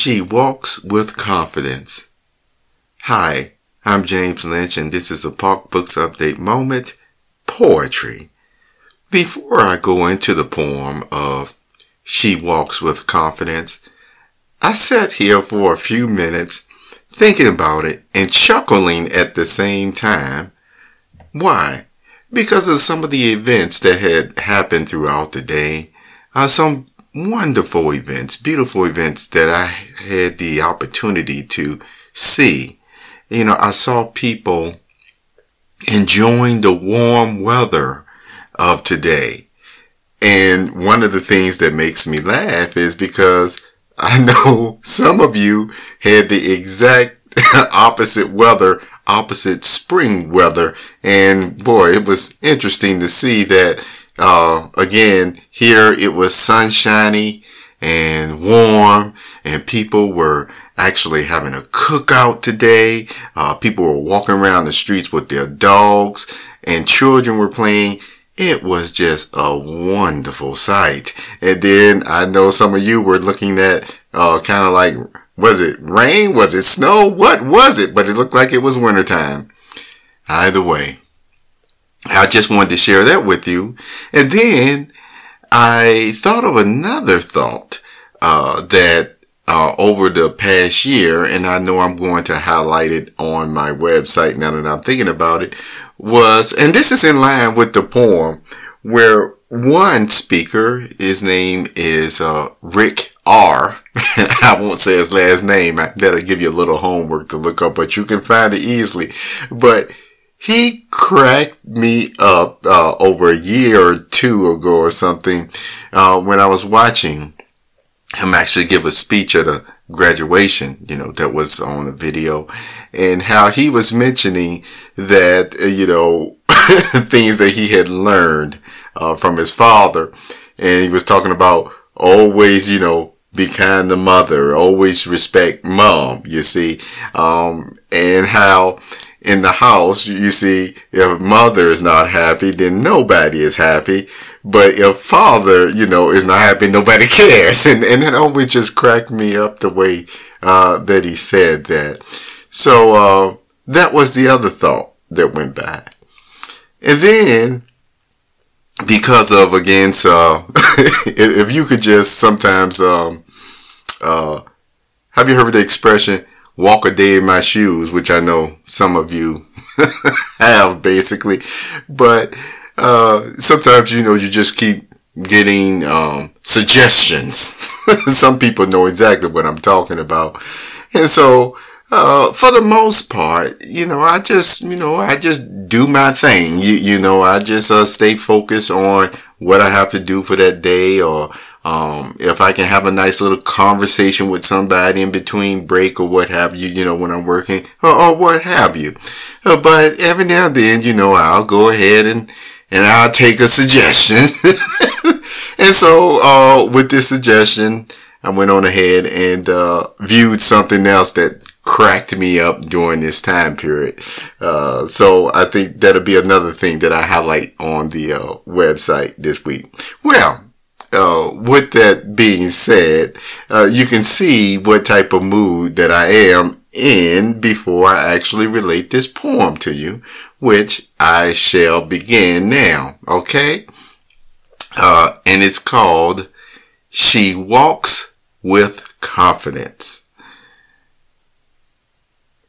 She walks with confidence. Hi, I'm James Lynch, and this is a POCBOOKS Update moment poetry. Before I go into the poem of She Walks with Confidence, I sat here for a few minutes thinking about it and chuckling at the same time. Why? Because of some of the events that had happened throughout the day. Uh, some wonderful events, beautiful events that I had the opportunity to see. You know, I saw people enjoying the warm weather of today. And one of the things that makes me laugh is because I know some of you had the exact opposite weather, opposite spring weather. And boy, it was interesting to see that uh, again, here it was sunshiny and warm and people were actually having a cookout today. Uh, people were walking around the streets with their dogs and children were playing. It was just a wonderful sight. And then I know some of you were looking at, uh, kind of like, was it rain? Was it snow? What was it? But it looked like it was wintertime. Either way, I just wanted to share that with you. And then I thought of another thought uh, that uh, over the past year, and I know I'm going to highlight it on my website now that I'm thinking about it, was, and this is in line with the poem, where one speaker, his name is uh, Rick R. I won't say his last name. That'll give you a little homework to look up, but you can find it easily. But he cracked me up uh, over a year or two ago or something uh, when I was watching him actually give a speech at a graduation, you know, that was on the video and how he was mentioning that, you know, things that he had learned uh, from his father. And he was talking about always, you know, be kind to mother, always respect mom, you see, um, and how in the house, you see, if mother is not happy, then nobody is happy. But if father, you know, is not happy, nobody cares. And, and it always just cracked me up the way, uh, that he said that. So, uh, that was the other thought that went by. And then, because of, again, so, if you could just sometimes, um, uh, have you heard the expression, walk a day in my shoes, which I know some of you have basically, but, uh, sometimes, you know, you just keep getting, um, suggestions. some people know exactly what I'm talking about. And so, uh, for the most part, you know, I just, you know, I just do my thing. You, you know, I just, uh, stay focused on what I have to do for that day or, um, if I can have a nice little conversation with somebody in between break or what have you, you know, when I'm working or, or what have you. Uh, but every now and then, you know, I'll go ahead and, and I'll take a suggestion. and so, uh, with this suggestion, I went on ahead and, uh, viewed something else that cracked me up during this time period. Uh, so I think that'll be another thing that I highlight on the uh, website this week. Well, uh, with that being said, uh, you can see what type of mood that I am in before I actually relate this poem to you, which I shall begin now. Okay? Uh, and it's called She Walks with Confidence.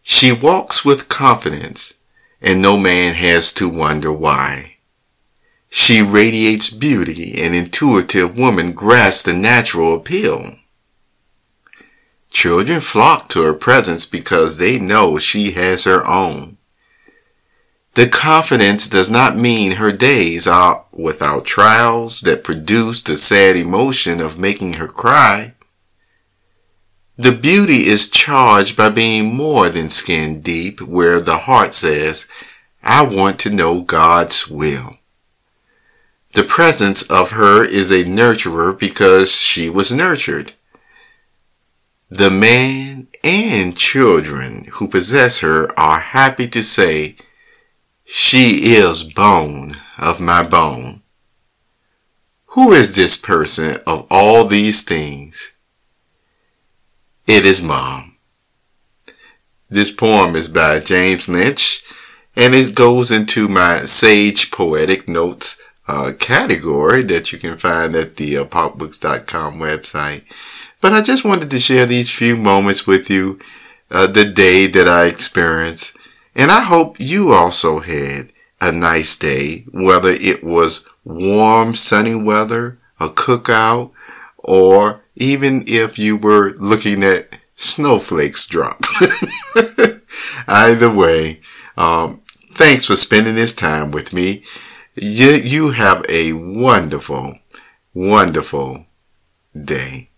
She walks with confidence, and no man has to wonder why. She radiates beauty, an intuitive woman grasps the natural appeal. Children flock to her presence because they know she has her own. The confidence does not mean her days are without trials that produce the sad emotion of making her cry. The beauty is charged by being more than skin deep, where the heart says, I want to know God's will. The presence of her is a nurturer because she was nurtured. The man and children who possess her are happy to say, She is bone of my bone. Who is this person of all these things? It is Mom. This poem is by James Lynch and it goes into my Sage Poetic Notes uh, category that you can find at the uh, pocbooks.com website. But I just wanted to share these few moments with you, uh, the day that I experienced. And I hope you also had a nice day, whether it was warm, sunny weather, a cookout, or even if you were looking at snowflakes drop. Either way, um, thanks for spending this time with me. You, you have a wonderful, wonderful day.